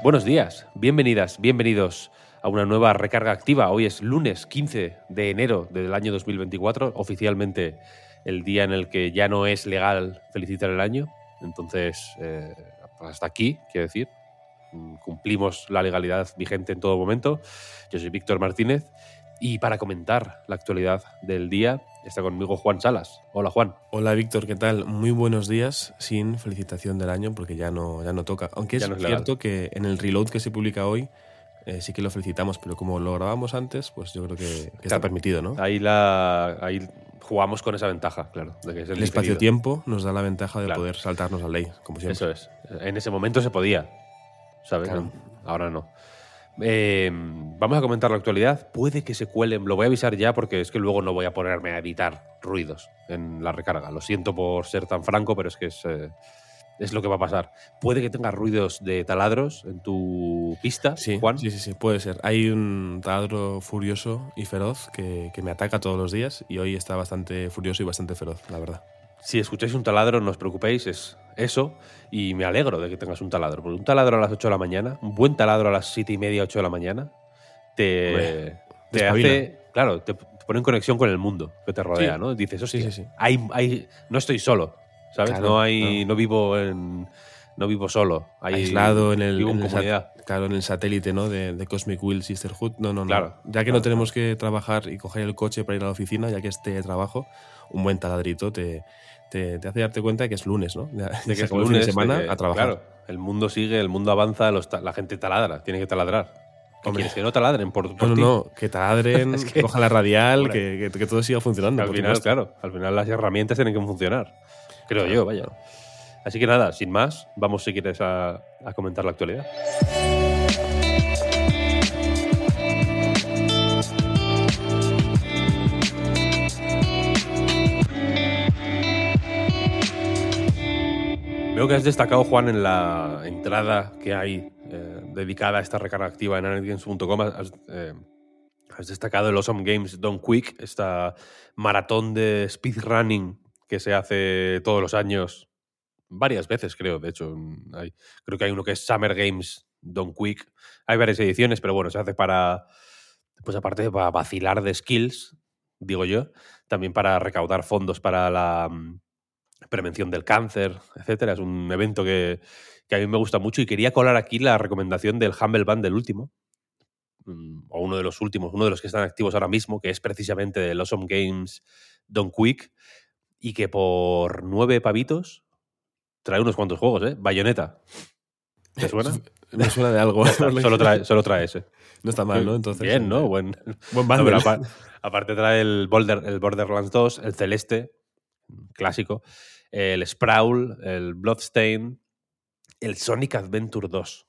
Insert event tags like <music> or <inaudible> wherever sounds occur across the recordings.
Buenos días, bienvenidas, bienvenidos a una nueva recarga activa. Hoy es lunes 15 de enero del año 2024, oficialmente el día en el que ya no es legal felicitar el año. Entonces, eh, hasta aquí, quiero decir, mm, cumplimos la legalidad vigente en todo momento. Yo soy Víctor Martínez y para comentar la actualidad del día está conmigo Juan Salas. Hola Juan. Hola Víctor, ¿qué tal? Muy buenos días sin felicitación del año porque ya no, ya no toca. Aunque es, no es cierto que en el reload que se publica hoy eh, sí que lo felicitamos, pero como lo grabamos antes, pues yo creo que, que está Claro. permitido, ¿no? Ahí, la, ahí jugamos con esa ventaja, claro. De que es el El espacio-tiempo nos da la ventaja de Claro. poder saltarnos la ley, como siempre. Eso es. En ese momento se podía, ¿sabes? Claro. Ahora no. Eh, vamos a comentar la actualidad. Puede que se cuelen, lo voy a avisar ya porque es que luego no voy a ponerme a editar ruidos en la recarga. Lo siento por ser tan franco, pero es que es, eh, es lo que va a pasar. Puede que tengas ruidos de taladros en tu pista, Sí, Juan. sí, sí, sí, puede ser. Hay un taladro furioso y feroz que, que me ataca todos los días y hoy está bastante furioso y bastante feroz, la verdad. Si escucháis un taladro, no os preocupéis, es eso. Y me alegro de que tengas un taladro. Porque un taladro a las 8 de la mañana, un buen taladro a las 7 y media, 8 de la mañana, te, te hace. Claro, te, te pone en conexión con el mundo que te rodea, Sí. ¿no? Dices, hostia, Sí, sí, sí. Hay, hay, no estoy solo, ¿sabes? Claro, no, hay, no. no. vivo en. No vivo solo. Aislado en el, vivo en en el claro, en el satélite ¿no? de, de Cosmic Will Sisterhood. No, no, no. Claro, ya que claro, no tenemos que trabajar y coger el coche para ir a la oficina, ya que este trabajo, un buen taladrito te, te, te hace darte cuenta de que es lunes, ¿no? De, De que es de lunes, de semana que, a trabajar. Claro, el mundo sigue, el mundo avanza, los la gente taladra, tiene que taladrar. ¿Qué Hombre. que no taladren por, por no, no, que taladren, <laughs> Es que- que cojan la radial, que, que- que todo siga funcionando. Al final, claro, al final las herramientas tienen que funcionar. Creo Claro, yo, vaya. Así que nada, sin más, vamos si quieres a, comentar la actualidad. Veo que has destacado, Juan, en la entrada que hay eh, dedicada a esta recarga activa en analytics.com. Has, eh, has destacado el Awesome Games Done Quick, esta maratón de speedrunning que se hace todos los años, varias veces creo, de hecho. Hay- creo que hay uno que es Summer Games Done Quick. Hay varias ediciones, pero bueno, se hace para, pues aparte para vacilar de skills, digo yo, también para recaudar fondos para la mm, prevención del cáncer, etcétera. Es un evento que, que a mí me gusta mucho y quería colar aquí la recomendación del Humble Bundle último, mm, o uno de los últimos, uno de los que están activos ahora mismo, que es precisamente del Awesome Games Done Quick, y que por nueve pavitos trae unos cuantos juegos, ¿eh? Bayonetta. ¿Te suena? Me suena de algo. <laughs> Solo, trae, solo trae ese. No está mal, ¿no? Entonces, Bien, ¿no? Buen, Buen no, bundle. pero apa- aparte trae el, el Borderlands 2, el Celeste, clásico, el Sprawl, el Bloodstain, el Sonic Adventure 2.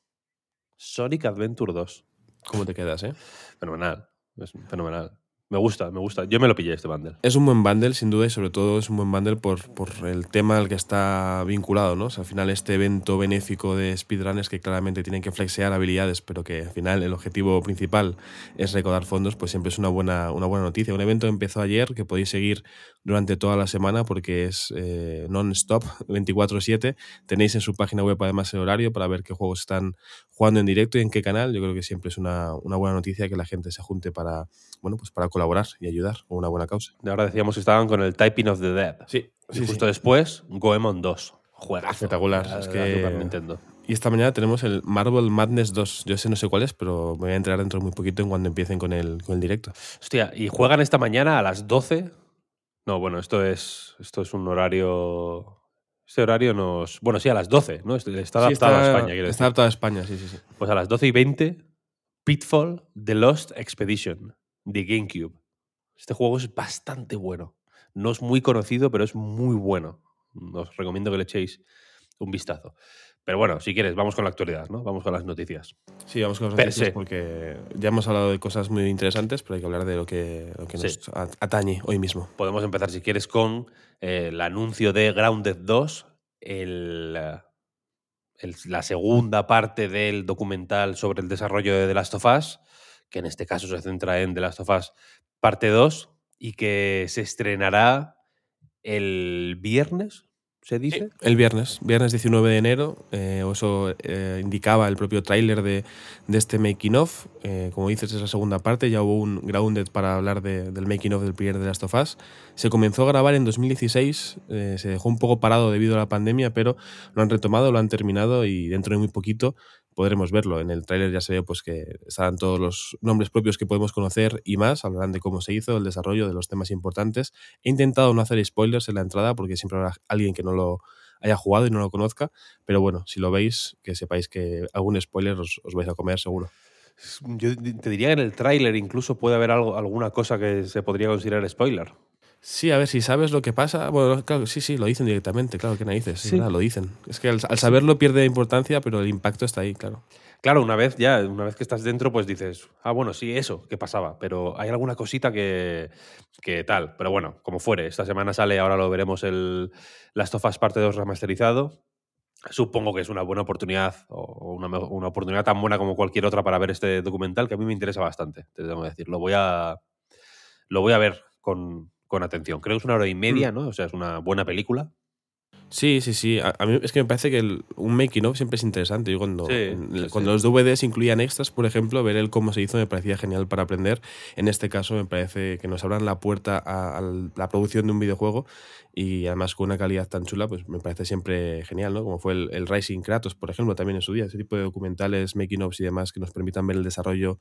Sonic Adventure 2. ¿Cómo te quedas, eh? Fenomenal. Es fenomenal. Me gusta, me gusta. Yo me lo pillé este bundle. Es un buen bundle, sin duda, y sobre todo es un buen bundle por, por el tema al que está vinculado, ¿no? Al final este evento benéfico de speedrunners que claramente tienen que flexear habilidades, pero que al final el objetivo principal es recaudar fondos, pues siempre es una buena, una buena noticia. Un evento empezó ayer que podéis seguir durante toda la semana porque es eh, non-stop, <laughs> 24/7. Tenéis en su página web además el horario para ver qué juegos están jugando en directo y en qué canal. Yo creo que siempre es una, una buena noticia que la gente se junte para, bueno, pues para colaborar y ayudar con una buena causa. De ahora decíamos que estaban con el Typing of the Dead. Sí, Y justo después, Goemon 2. Juegazo. Espectacular, La- es la que- Nintendo. Y esta mañana tenemos el Marvel Madness 2. Yo ese no sé cuál es, pero me voy a enterar dentro de muy poquito en cuando empiecen con el, con el directo. Hostia, y juegan esta mañana a las 12. No, bueno, esto es, esto es un horario. Este horario nos. Bueno, sí, a las 12, ¿no? Está está Sí, adaptado a España, quiero Está decir. adaptado a España, sí, sí, sí. Pues a las 12 y 20, Pitfall The Lost Expedition de GameCube. Este juego es bastante bueno. No es muy conocido, pero es muy bueno. os recomiendo que le echéis un vistazo. Pero bueno, si quieres, vamos con la actualidad, ¿no? Vamos con las noticias. Sí, vamos con las noticias porque ya hemos hablado de cosas muy interesantes, pero hay que hablar de lo que, nos atañe hoy mismo. Podemos empezar, si quieres, con eh, el anuncio de Grounded 2, el, la segunda parte del documental sobre el desarrollo de The Last of Us, que en este caso se centra en The Last of Us parte 2 y que se estrenará el viernes, se dice. el viernes, viernes 19 de enero, eh, eso eh, indicaba el propio tráiler de, este making of. Eh, como dices, es la segunda parte, ya hubo un grounded para hablar del making of del primer de Last of Us. Se comenzó a grabar en 2016, se dejó un poco parado debido a la pandemia, pero lo han retomado, lo han terminado y dentro de muy poquito podremos verlo. En el tráiler ya se ve pues, que estarán todos los nombres propios que podemos conocer y más. Hablarán de cómo se hizo, el desarrollo, de los temas importantes. He intentado no hacer spoilers en la entrada porque siempre habrá alguien que no lo haya jugado y no lo conozca. Pero bueno, si lo veis, que sepáis que algún spoiler os, vais a comer seguro. Yo te diría que en el tráiler incluso puede haber algo, alguna cosa que se podría considerar spoiler. Sí, a ver, si sabes lo que pasa, bueno, claro, sí, sí, lo dicen directamente, claro, que narices, sí. lo dicen. Es que al, saberlo pierde importancia, pero el impacto está ahí, claro. Claro, una vez ya, una vez que estás dentro, pues dices, ah, bueno, sí, eso, ¿qué pasaba? Pero hay alguna cosita que, que tal. Pero bueno, como fuere, esta semana sale, ahora lo veremos el Last of Us parte 2 remasterizado. Supongo que es una buena oportunidad, o una, una oportunidad tan buena como cualquier otra para ver este documental, que a mí me interesa bastante, te tengo que decir. Lo voy a, lo voy a ver con, con atención. Creo que es una hora y media, mm. ¿no? O sea, es una buena película. Sí, sí, sí. A, mí es que me parece que un making of siempre es interesante. Yo cuando, cuando los DVDs incluían extras, por ejemplo, ver el cómo se hizo me parecía genial para aprender. En este caso me parece que nos abran la puerta a, la producción de un videojuego y además con una calidad tan chula, pues me parece siempre genial, ¿no? Como fue el, Rising Kratos, por ejemplo, también en su día. Ese tipo de documentales, making ofs y demás que nos permitan ver el desarrollo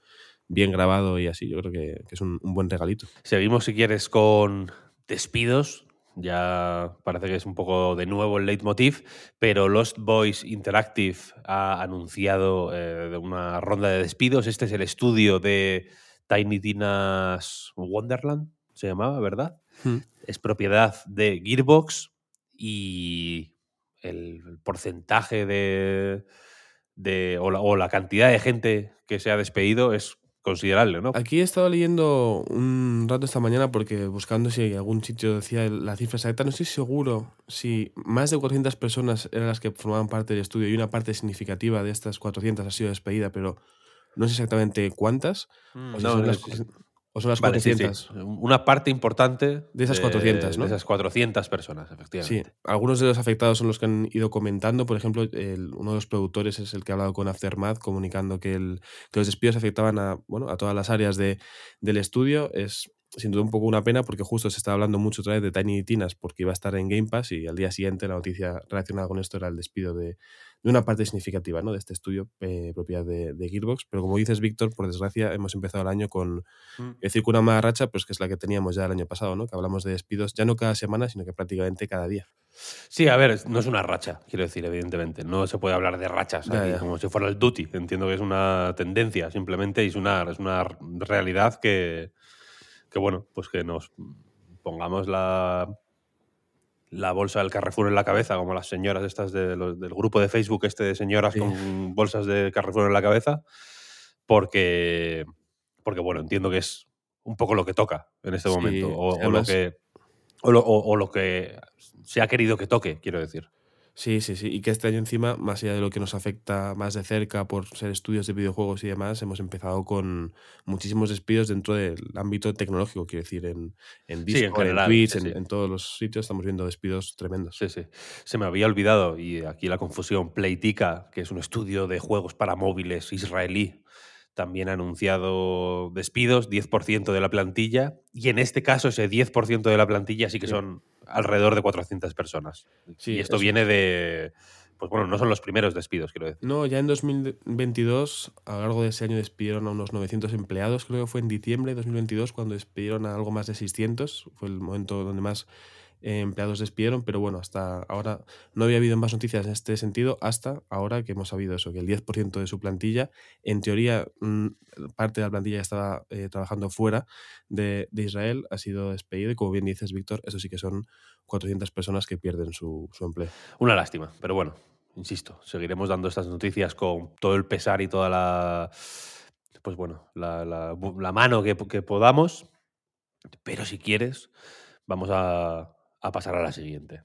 bien grabado y así. Yo creo que, que es un, un buen regalito. Seguimos, si quieres, con despidos ya parece que es un poco de nuevo el leitmotiv, pero Lost Boys Interactive ha anunciado eh, una ronda de despidos. Este es el estudio de Tiny Tina's Wonderland, se llamaba, ¿verdad? Hmm. Es propiedad de Gearbox y el porcentaje de, de o la cantidad de gente que se ha despedido es considerable, ¿no? Aquí he estado leyendo un rato esta mañana porque buscando si algún sitio decía la cifra exacta, no estoy seguro si más de 400 personas eran las que formaban parte del estudio y una parte significativa de estas 400 ha sido despedida, pero no sé exactamente cuántas. Mm, no, ¿O son las 400? Una parte importante de esas 400, ¿no? De esas 400 personas, efectivamente. Sí, algunos de los afectados son los que han ido comentando. Por ejemplo, uno de los productores es el que ha hablado con Aftermath, comunicando que, el, que los despidos afectaban a, bueno, a todas las áreas de, del estudio. Es sin duda un poco una pena porque justo se estaba hablando mucho otra vez de Tiny Tinas porque iba a estar en Game Pass y al día siguiente la noticia relacionada con esto era el despido de, de una parte significativa ¿no? de este estudio eh, propiedad de, Gearbox. Pero como dices, Víctor, por desgracia hemos empezado el año con, mm. decir, con una mala racha, pues que es la que teníamos ya el año pasado, ¿no? que hablamos de despidos ya no cada semana, sino que prácticamente cada día. Sí, a ver, no es una racha, quiero decir, evidentemente. No se puede hablar de rachas como si fuera el duty. Entiendo que es una tendencia simplemente y es una, es una realidad que, que, bueno, pues que nos pongamos la la bolsa del Carrefour en la cabeza, como las señoras estas del grupo de Facebook este de señoras con bolsas de Carrefour en la cabeza, porque, porque bueno, entiendo que es un poco lo que toca en este momento, o, lo que, o lo que se ha querido que toque, quiero decir. Sí, sí, sí. Y que este año encima, más allá de lo que nos afecta más de cerca por ser estudios de videojuegos y demás, hemos empezado con muchísimos despidos dentro del ámbito tecnológico, quiero decir, en, en Discord, en, Twitch, en, todos los sitios estamos viendo despidos tremendos. Sí, sí. Se me había olvidado, y aquí la confusión, Playtika, que es un estudio de juegos para móviles israelí, también ha anunciado despidos, 10% de la plantilla, y en este caso ese 10% de la plantilla sí que son alrededor de 400 personas. y esto viene de... Pues bueno, no son los primeros despidos, quiero decir. No, ya en 2022, a lo largo de ese año despidieron a unos 900 empleados, creo que fue en diciembre de 2022 cuando despidieron a algo más de 600, fue el momento donde más eh, empleados despidieron, pero bueno, hasta ahora no había habido más noticias en este sentido hasta ahora que hemos sabido eso, que el 10% de su plantilla, en teoría mm, parte de la plantilla estaba eh, trabajando fuera de, Israel, ha sido despedido y como bien dices, Víctor, eso sí que son 400 personas que pierden su, empleo. Una lástima, pero bueno, insisto, seguiremos dando estas noticias con todo el pesar y toda la, pues bueno, la, la, mano que, que, podamos. Pero si quieres, vamos a, a pasar a la siguiente.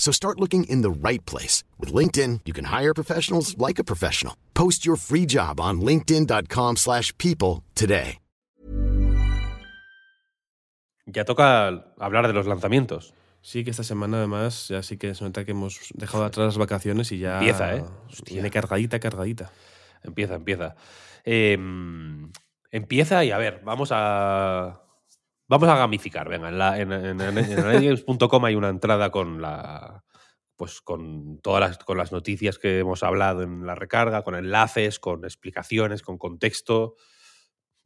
So start looking in the right place. With LinkedIn, you can hire professionals like a professional. Post your free job on linkedin.com slash people today. Ya toca hablar de los lanzamientos. Sí, que esta semana además ya sí que se nota que hemos dejado atrás las vacaciones y ya... Empieza, ¿eh? Viene cargadita, cargadita. Empieza, empieza. Eh, empieza y a ver, vamos a Vamos a gamificar, venga, en, la, en, hay una entrada con la pues con todas las, con las noticias que hemos hablado en la recarga, con enlaces, con explicaciones, con contexto,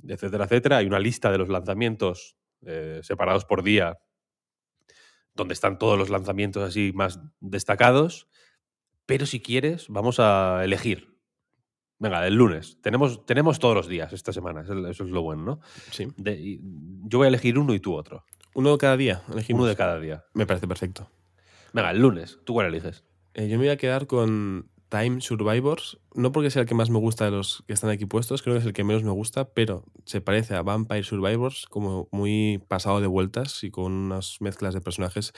etcétera, etcétera. Hay una lista de los lanzamientos eh, separados por día, donde están todos los lanzamientos así más destacados. Pero si quieres, vamos a elegir Venga, del lunes. Tenemos, tenemos todos los días esta semana. Eso es lo bueno, ¿no? Sí. yo voy a elegir uno y tú otro. ¿Uno cada día? Uno de cada día. Me parece perfecto. Venga, el lunes. ¿Tú cuál eliges? Eh, yo me voy a quedar con Time Survivors. No porque sea el que más me gusta de los que están aquí puestos, creo que es el que menos me gusta, pero se parece a Vampire Survivors como muy pasado de vueltas y con unas mezclas de personajes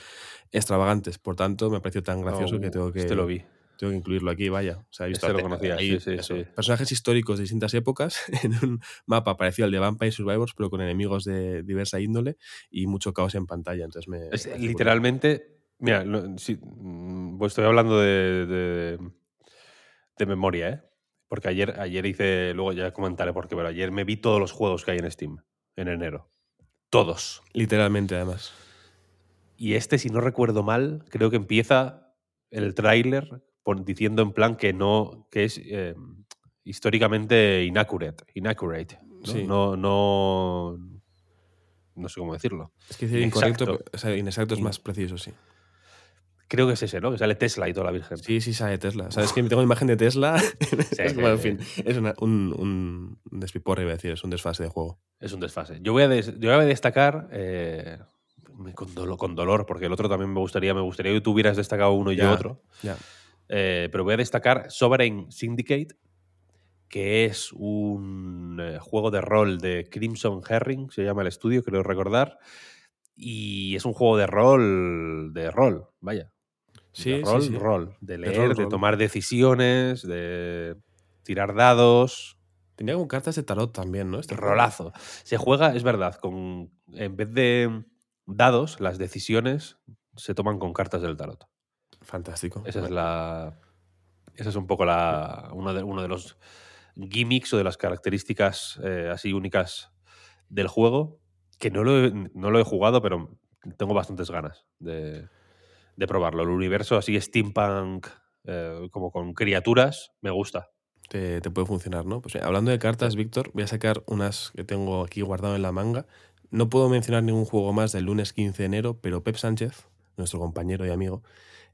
extravagantes. Por tanto, me pareció tan gracioso que oh, tengo que... Este lo vi. Tengo que incluirlo aquí, vaya. O sea, he visto este lo conocía, sí, sí, sí. personajes históricos de distintas épocas <laughs> en un mapa parecido al de Vampire Survivors, pero con enemigos de diversa índole y mucho caos en pantalla. Entonces me, literalmente, mira, mm, pues estoy hablando de, de, memoria, ¿eh? Porque ayer, ayer hice, luego ya comentaré por qué, pero ayer me vi todos los juegos que hay en Steam en enero. Todos. Literalmente, además. Y este, si no recuerdo mal, creo que empieza el tráiler diciendo en plan que no, que es eh, históricamente inaccurate, inaccurate. ¿no? no, no, sé cómo decirlo. Es que decir incorrecto, inexacto es más preciso, sí. Creo que es ese, ¿no? Que sale Tesla y toda la Virgen. Sí, sí, sale Tesla. ¿Sabes que tengo imagen de Tesla? <laughs> es, en fin, es un, un, despiporre, iba a decir, es un desfase de juego. Es un desfase. Yo voy a, yo voy a destacar, eh, con, dolor, con, dolor, porque el otro también me gustaría, me gustaría que tú hubieras destacado uno y otro. Ya. Eh, pero voy a destacar Sovereign Syndicate, que es un eh, juego de rol de Crimson Herring, se llama el estudio, creo recordar. Y es un juego de rol, de rol, vaya. Sí, de rol, rol. De leer, de, tomar decisiones, de tirar dados. Tenía como cartas de tarot también, ¿no? Este rolazo. Se juega, es verdad, con en vez de dados, las decisiones se toman con cartas del tarot. Fantástico. Esa es la. Esa es un poco la. Uno de, uno de los gimmicks o de las características eh, así únicas del juego. Que no lo, he, no lo he jugado, pero tengo bastantes ganas de, de probarlo. El universo así steampunk, eh, como con criaturas, me gusta. Te, te, puede funcionar, ¿no? Pues hablando de cartas, Víctor, voy a sacar unas que tengo aquí guardado en la manga. No puedo mencionar ningún juego más del lunes 15 de enero, pero Pep Sánchez, nuestro compañero y amigo,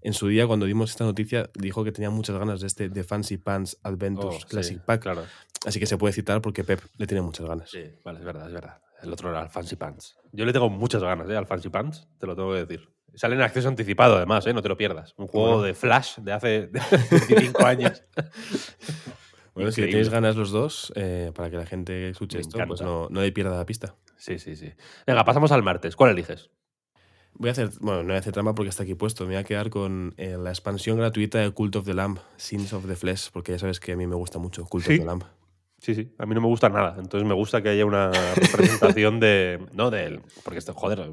en su día, cuando dimos esta noticia, dijo que tenía muchas ganas de este The Fancy Pants Adventures oh, Classic Pack. Claro. Así que se puede citar porque Pep le tiene muchas ganas. Sí, vale, es verdad, es verdad. El otro era el Fancy Pants. Yo le tengo muchas ganas ¿eh? al Fancy Pants, te lo tengo que decir. Sale en acceso anticipado, además, ¿eh? no te lo pierdas. Un juego de Flash de hace <laughs> 25 años. <laughs> Bueno, si tenéis ganas los dos, eh, para que la gente escuche esto, pues no, no le pierda la pista. Sí, sí, sí. Venga, pasamos al martes. ¿Cuál eliges? Voy a hacer, bueno, no voy a hacer trampa porque está aquí puesto. Me voy a quedar con eh, la expansión gratuita de Cult of the Lamb, Sins of the Flesh, porque ya sabes que a mí me gusta mucho Cult of the Lamb. Sí, sí, a mí no me gusta nada. Entonces me gusta que haya una presentación de. No, de. Porque, este, joder,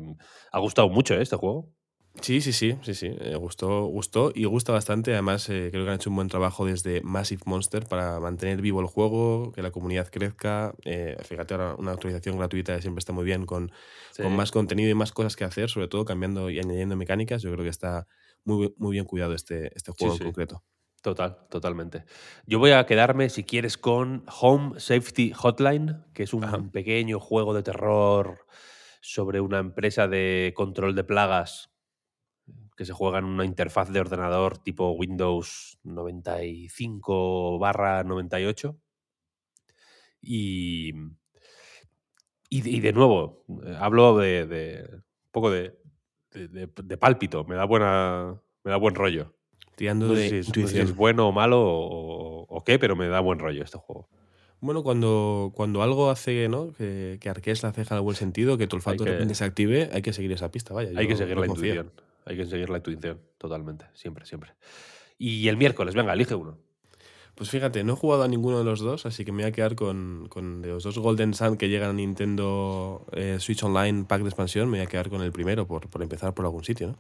ha gustado mucho ¿eh? este juego. Sí, sí, sí, sí, sí. Eh, gustó, gustó y gusta bastante. Además, eh, creo que han hecho un buen trabajo desde Massive Monster para mantener vivo el juego, que la comunidad crezca. Eh, fíjate, ahora una actualización gratuita siempre está muy bien con, con, más contenido y más cosas que hacer, sobre todo cambiando y añadiendo mecánicas. Yo creo que está muy, muy bien cuidado este, este juego en concreto. Total, totalmente. Yo voy a quedarme, si quieres, con Home Safety Hotline, que es un pequeño juego de terror sobre una empresa de control de plagas que se juega en una interfaz de ordenador tipo Windows 95 barra 98. Y, y, de nuevo, eh, hablo de, un poco de, de, pálpito, me da, buena, me da buen rollo. Tirando de si es, bueno o malo o, qué, pero me da buen rollo este juego. Bueno, cuando, cuando algo hace ¿no? que, que arquees la ceja en el buen sentido, que tu olfato de repente se active, hay que seguir esa pista, vaya. Hay que seguir la intuición. Hay que seguir la intuición, totalmente, siempre, siempre. Y el miércoles, venga, elige uno. Pues fíjate, no he jugado a ninguno de los dos, así que me voy a quedar con, con los dos Golden Sun que llegan a Nintendo eh, Switch Online Pack de expansión. Me voy a quedar con el primero por, por empezar por algún sitio, ¿no?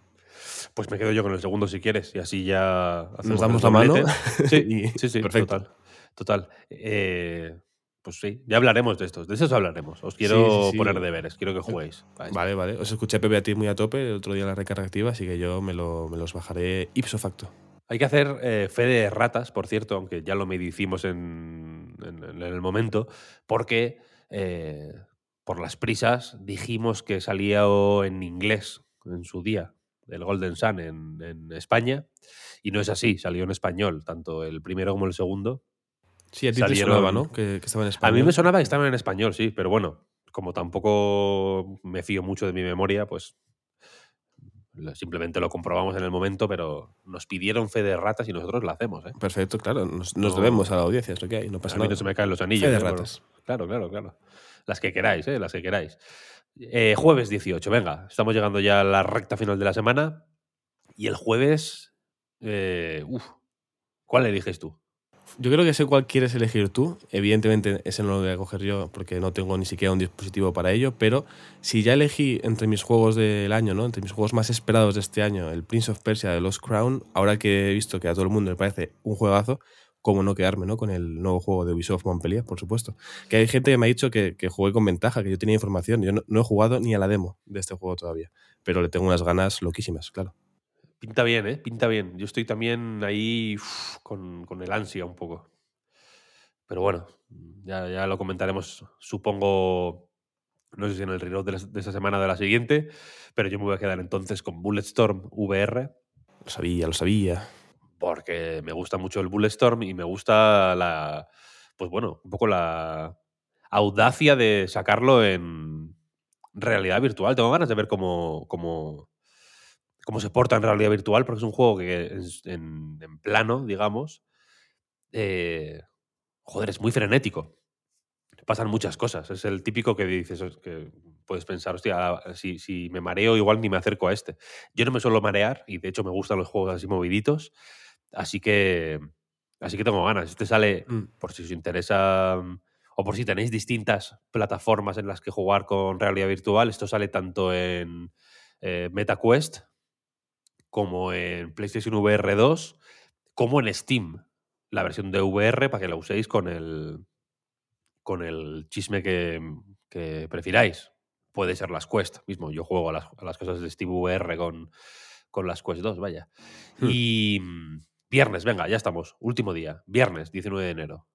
Pues me quedo yo con el segundo si quieres, y así ya nos damos la mano. <laughs> Sí, sí, sí, perfecto. Total. total. Eh, pues sí, ya hablaremos de estos. De esos hablaremos. Os quiero poner deberes, quiero que juguéis. Vale, vale. Os escuché Pepe a ti muy a tope el otro día en la recarga activa, así que yo me, lo, me los bajaré ipso facto. Hay que hacer eh, fe de ratas, por cierto, aunque ya lo medicimos en, en, el momento, porque eh, por las prisas dijimos que salía en inglés en su día el Golden Sun en, en España, y no es así, salió en español, tanto el primero como el segundo, Sí, a ti te sonaba, ¿no? Que, estaba en español. A mí me sonaba que estaban en español, sí, pero bueno, como tampoco me fío mucho de mi memoria, pues simplemente lo comprobamos en el momento, pero nos pidieron fe de ratas y nosotros la hacemos. ¿eh? Perfecto, claro, nos, debemos a la audiencia, es lo que hay, no pasa a mí no se me caen los anillos. Fe de ¿eh? ratas. claro, claro, claro. Las que queráis, ¿eh? las que queráis. Eh, jueves 18, venga, estamos llegando ya a la recta final de la semana y el jueves, eh, uf, ¿cuál eliges tú? Yo creo que sé cuál quieres elegir tú. Evidentemente, ese no lo voy a coger yo porque no tengo ni siquiera un dispositivo para ello. Pero si ya elegí entre mis juegos del año, ¿no? entre mis juegos más esperados de este año, el Prince of Persia de Lost Crown, ahora que he visto que a todo el mundo le parece un juegazo, cómo no quedarme ¿no? con el nuevo juego de Ubisoft Montpellier, por supuesto. Que hay gente que me ha dicho que, que jugué con ventaja, que yo tenía información. Yo no, no he jugado ni a la demo de este juego todavía. Pero le tengo unas ganas loquísimas, claro. Pinta bien, ¿eh? Pinta bien. Yo estoy también ahí con, el ansia un poco. Pero bueno, ya, ya, lo comentaremos, supongo, no sé si en el reload de, de, esa semana o de la siguiente, pero yo me voy a quedar entonces con Bulletstorm VR. Lo sabía, lo sabía. Porque me gusta mucho el Bulletstorm y me gusta la, pues bueno, un poco la audacia de sacarlo en realidad virtual. Tengo ganas de ver cómo, cómo cómo se porta en realidad virtual, porque es un juego que en, plano, digamos, eh, joder, es muy frenético. Pasan muchas cosas. Es el típico que dices, que puedes pensar, hostia, si, si, me mareo, igual ni me acerco a este. Yo no me suelo marear y de hecho me gustan los juegos así moviditos. Así que, así que tengo ganas. Este sale, mm. por si os interesa o por si tenéis distintas plataformas en las que jugar con realidad virtual. Esto sale tanto en eh, MetaQuest, como en PlayStation VR 2, como en Steam, la versión de VR para que la uséis con el, con el chisme que, que prefiráis. Puede ser las Quest mismo. Yo juego a las, a las cosas de Steam VR con, con las Quest 2, vaya. Hmm. Y mm, viernes, venga, ya estamos. Último día. Viernes, 19 de enero.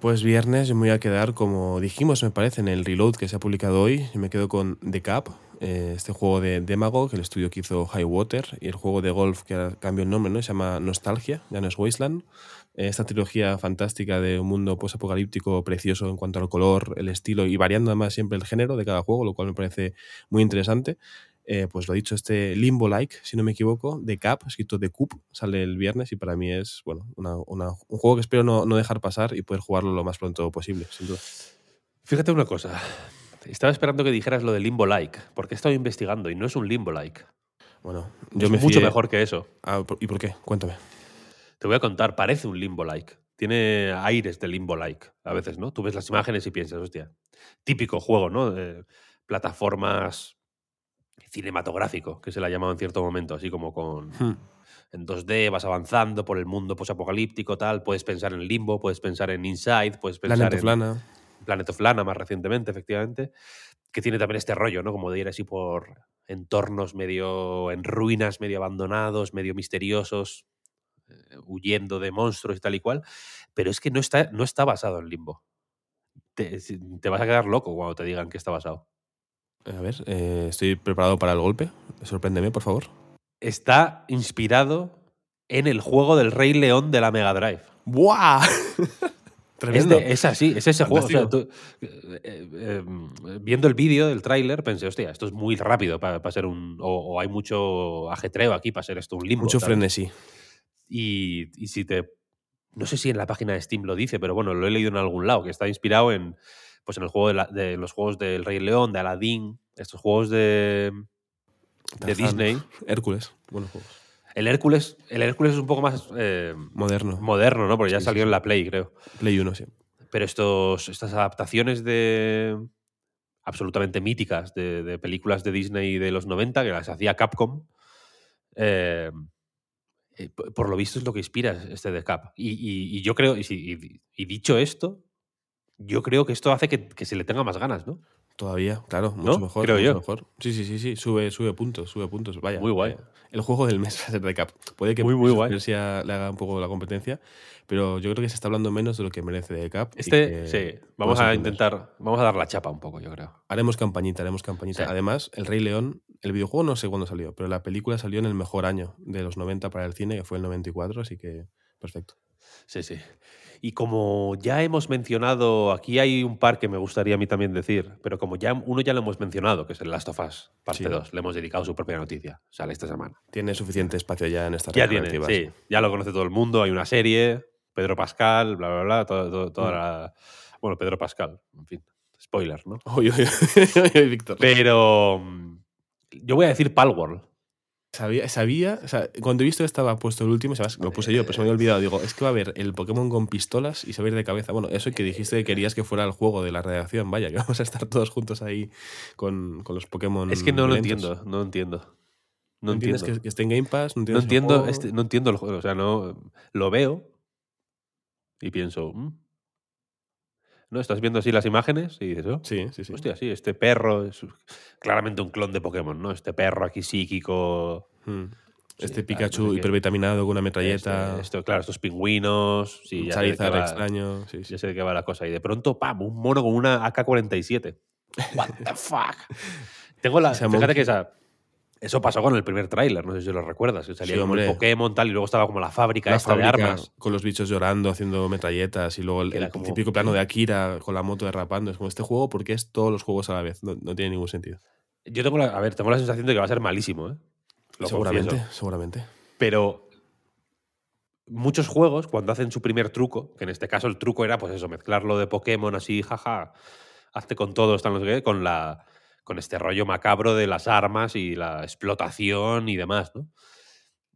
Pues viernes me voy a quedar, como dijimos, me parece, en el reload que se ha publicado hoy. Yo me quedo con The Cap, eh, este juego de Demagogue, el estudio que hizo High Water, y el juego de golf que cambió el nombre, ¿no? Se llama Nostalgia, ya no es Wasteland. Eh, esta trilogía fantástica de un mundo post-apocalíptico precioso en cuanto al color, el estilo y variando además siempre el género de cada juego, lo cual me parece muy interesante. Eh, pues lo dicho, este Limbo Like, si no me equivoco, de Cap, escrito de Cup, sale el viernes y para mí es bueno una, una, un juego que espero no, no, dejar pasar y poder jugarlo lo más pronto posible, sin duda. Fíjate una cosa, estaba esperando que dijeras lo de Limbo Like, porque he estado investigando y no es un Limbo Like. Bueno, yo es me mucho mejor que eso. Ah, ¿Y por qué? Cuéntame. Te voy a contar, parece un Limbo Like. Tiene aires de Limbo Like a veces, ¿no? Tú ves las imágenes y piensas, hostia, típico juego, ¿no? De plataformas cinematográfico, que se le ha llamado en cierto momento, así como con... Hmm. En 2D vas avanzando por el mundo posapocalíptico, tal. Puedes pensar en Limbo, puedes pensar en Inside, puedes pensar Planet en... Of Lana. Planet of Lana más recientemente, efectivamente. Que tiene también este rollo, ¿no? Como de ir así por entornos medio en ruinas, medio abandonados, medio misteriosos, eh, huyendo de monstruos y tal y cual. Pero es que no está, no está basado en Limbo. Te, te vas a quedar loco cuando te digan que está basado. A ver, eh, estoy preparado para el golpe. Sorpréndeme, por favor. Está inspirado en el juego del Rey León de la Mega Drive. ¡Buah! <laughs> Tremendo. Es, así, es ese juego. Eh, eh, viendo el vídeo del tráiler pensé, hostia, esto es muy rápido para, ser un. O, hay mucho ajetreo aquí para ser esto un limbo. Mucho frenesí. Y, y si te. No sé si en la página de Steam lo dice, pero bueno, lo he leído en algún lado, que está inspirado en pues en el juego de, los juegos del Rey León, de Aladdin, estos juegos de, de Disney. Hércules, buenos juegos. El Hércules, el Hércules es un poco más eh, moderno. Moderno, ¿no? Porque ya salió en la Play, creo. Play 1, sí. Pero estos, estas adaptaciones de absolutamente míticas de, películas de Disney de los 90, que las hacía Capcom, eh, eh, por lo visto es lo que inspira este de Cap. Y, yo creo, y, dicho esto, yo creo que esto hace que, se le tenga más ganas, ¿no? Todavía, claro, mucho mejor. Creo yo. Mejor. Sí, sí, sí, sí, sube, sube puntos, sube puntos. Vaya. Muy guay. Eh, el juego del mes <laughs> va a Cap. Puede que muy, muy guay. le haga un poco la competencia, pero yo creo que se está hablando menos de lo que merece de Cap. Este, sí, vamos a intentar, vamos a dar la chapa un poco, yo creo. Haremos campañita, haremos campañita. Además, El Rey León, el videojuego no sé cuándo salió, pero la película salió en el mejor año de los 90 para el cine, que fue el 94, así que perfecto. Sí, sí. Y como ya hemos mencionado, aquí hay un par que me gustaría a mí también decir, pero como ya uno ya lo hemos mencionado, que es el Last of Us, parte 2, le hemos dedicado su propia noticia, sale esta semana. Tiene suficiente espacio ya en esta Ya tiene, sí, ya lo conoce todo el mundo, hay una serie, Pedro Pascal, bla, bla, bla, todo, toda mm. la... Bueno, Pedro Pascal, en fin, spoiler, ¿no? Oye, oye, Víctor. Pero yo voy a decir Palworld, Sabía, sabía, o sea, cuando he visto que estaba puesto el último, ¿sabes? lo puse yo, pero se me había olvidado. Digo, es que va a haber el Pokémon con pistolas y se va a ir de cabeza. Bueno, eso que dijiste que querías que fuera el juego de la redacción, vaya, que <laughs> vamos a estar todos juntos ahí con, con los Pokémon. Es que no lo entiendo, no entiendo. No, entiendo. Que, que, esté en Game Pass? No, entiendo, este, no entiendo el juego. O sea, no lo veo y pienso, mm, ¿no? Estás viendo así las imágenes y dices, oh, sí, sí, sí. Hostia, sí, este perro es claramente un clon de Pokémon, ¿no? Este perro aquí psíquico. Hmm. Este Pikachu hipervitaminado con una metralleta. Este, esto, claro, estos pingüinos. Sí, ya Charizard extraño. Sí, Ya sé de qué va la cosa. Y de pronto, ¡pam! Un mono con una AK-47. <laughs> What the fuck? Tengo la. Fíjate que esa, eso pasó con el primer tráiler, no sé si lo recuerdas, que salía como el Pokémon tal y luego estaba como la fábrica esta de armas. Con los bichos llorando, haciendo metralletas y luego el, típico plano de Akira con la moto derrapando. Es como este juego porque es todos los juegos a la vez, no, tiene ningún sentido. Yo tengo la, a ver, tengo la sensación de que va a ser malísimo, ¿eh? seguramente, seguramente. Pero muchos juegos, cuando hacen su primer truco, que en este caso el truco era, pues eso, mezclarlo de Pokémon así, jaja, hazte con todo, están los que, con la con este rollo macabro de las armas y la explotación y demás, ¿no?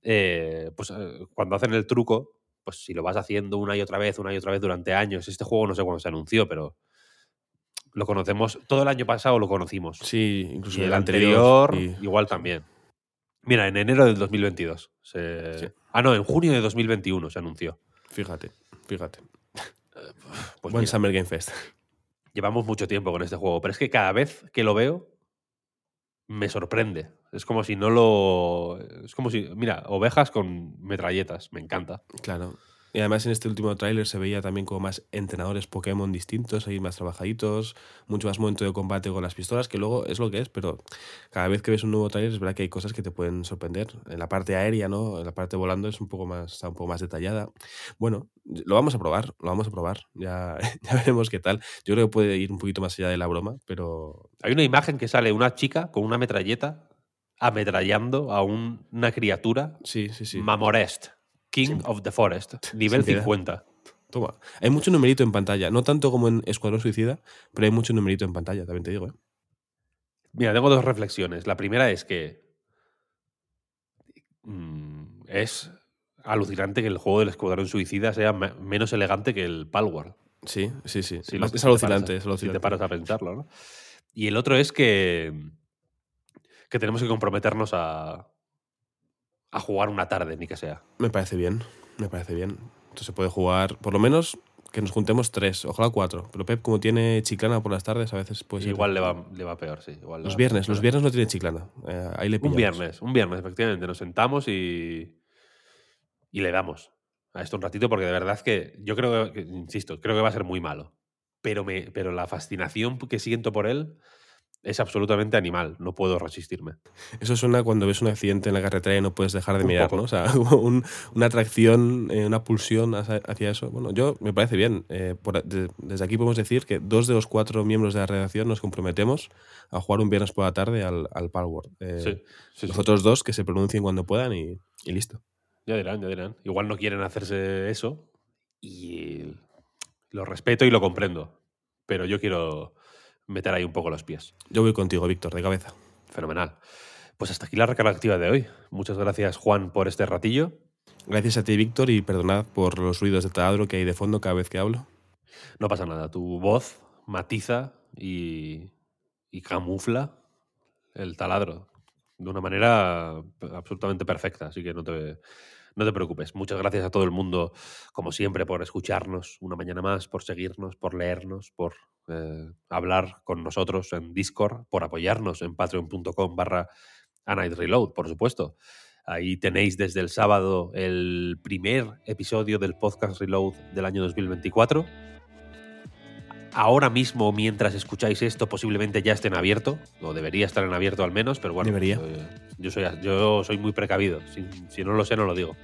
Eh, pues eh, cuando hacen el truco, pues si lo vas haciendo una y otra vez, una y otra vez durante años, este juego no sé cuándo se anunció, pero lo conocemos, todo el año pasado lo conocimos. Sí, incluso el, anterior, igual también. Mira, en enero del 2022. Ah, no, en junio de 2021 se anunció. Fíjate, fíjate. Pues Buen Summer Game Fest llevamos mucho tiempo con este juego, pero es que cada vez que lo veo me sorprende. Es como si no lo. Es como si. Mira, ovejas con metralletas, me encanta. Claro. Y además en este último tráiler se veía también como más entrenadores Pokémon distintos, ahí más trabajaditos, mucho más momento de combate con las pistolas, que luego es lo que es, pero cada vez que ves un nuevo tráiler es verdad que hay cosas que te pueden sorprender. En la parte aérea, ¿no? En la parte volando es un poco más, está un poco más detallada. Bueno, lo vamos a probar, lo vamos a probar. <laughs> Ya, ya veremos qué tal. Yo creo que puede ir un poquito más allá de la broma, pero. Hay una imagen que sale una chica con una metralleta ametrallando a un- una criatura Sí, sí, sí. Mamorest, King of the Forest, <laughs> nivel Sin piedad. 50. Toma. Hay mucho numerito en pantalla. No tanto como en Escuadrón Suicida, pero hay mucho numerito en pantalla, también te digo. ¿eh? Mira, tengo dos reflexiones. La primera es que mm, es alucinante que el juego del Escuadrón Suicida sea me- menos elegante que el Palworld. Sí, sí, sí. Si es, lo- es alucinante, paras a- es Si alucinante. te paras a pensarlo, ¿no? Y el otro es que, que tenemos que comprometernos a, a jugar una tarde, ni que sea. Me parece bien, me parece bien. Entonces se puede jugar, por lo menos que nos juntemos tres, ojalá cuatro. Pero Pep, como tiene chiclana por las tardes, a veces puede ser. Igual le va, le va peor, sí. igual Los viernes, los viernes no tiene chiclana. Eh, ahí le Un pillamos. viernes, un viernes, efectivamente. Nos sentamos y, y le damos a esto un ratito porque de verdad que yo creo que, insisto, creo que va a ser muy malo. Pero, me, pero la fascinación que siento por él es absolutamente animal. No puedo resistirme. Eso suena cuando ves un accidente en la carretera y no puedes dejar de Un mirar, poco. ¿no? O sea, <laughs> un- una atracción, eh, una pulsión hacia, eso. Bueno, yo me parece bien. Eh, por- de- desde aquí podemos decir que dos de los cuatro miembros de la redacción nos comprometemos a jugar un viernes por la tarde al, al Palworld. Eh, Sí, sí, sí. los otros dos que se pronuncien cuando puedan y, y listo. Ya dirán, ya dirán. Igual no quieren hacerse eso y lo respeto y lo comprendo. Pero yo quiero meter ahí un poco los pies. Yo voy contigo, Víctor, de cabeza. Fenomenal. Pues hasta aquí la recarga activa de hoy. Muchas gracias, Juan, por este ratillo. Gracias a ti, Víctor, y perdonad por los ruidos de taladro que hay de fondo cada vez que hablo. No pasa nada. Tu voz matiza y, y camufla el taladro de una manera absolutamente perfecta. Así que no te, no te preocupes. Muchas gracias a todo el mundo, como siempre, por escucharnos una mañana más, por seguirnos, por leernos, por eh, hablar con nosotros en Discord, por apoyarnos en patreon.com barra Reload, por supuesto. Ahí tenéis desde el sábado el primer episodio del podcast Reload del año 2024 ahora mismo, mientras escucháis esto, posiblemente ya estén abierto, o debería estar en abierto al menos, pero bueno, Debería. eh, yo, soy, yo soy muy precavido. Si, si no lo sé, no lo digo.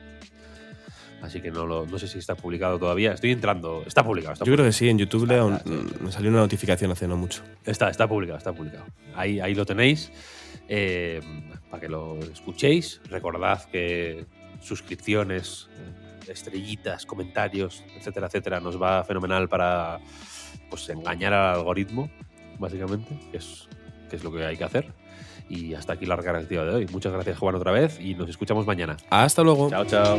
Así que no, lo, no sé si está publicado todavía. Estoy entrando. Está publicado. Está Yo creo que sí, en YouTube le un- me salió una notificación hace no mucho. Está, está publicado, está publicado. Ahí, ahí lo tenéis. eh, para que lo escuchéis. Recordad que suscripciones, eh, estrellitas, comentarios, etcétera, etcétera, nos va fenomenal para pues engañar al algoritmo, básicamente, que es, que es lo que hay que hacer. Y hasta aquí la recarga activa de hoy. Muchas gracias, Juan, otra vez, y nos escuchamos mañana. Hasta luego. Chao, chao.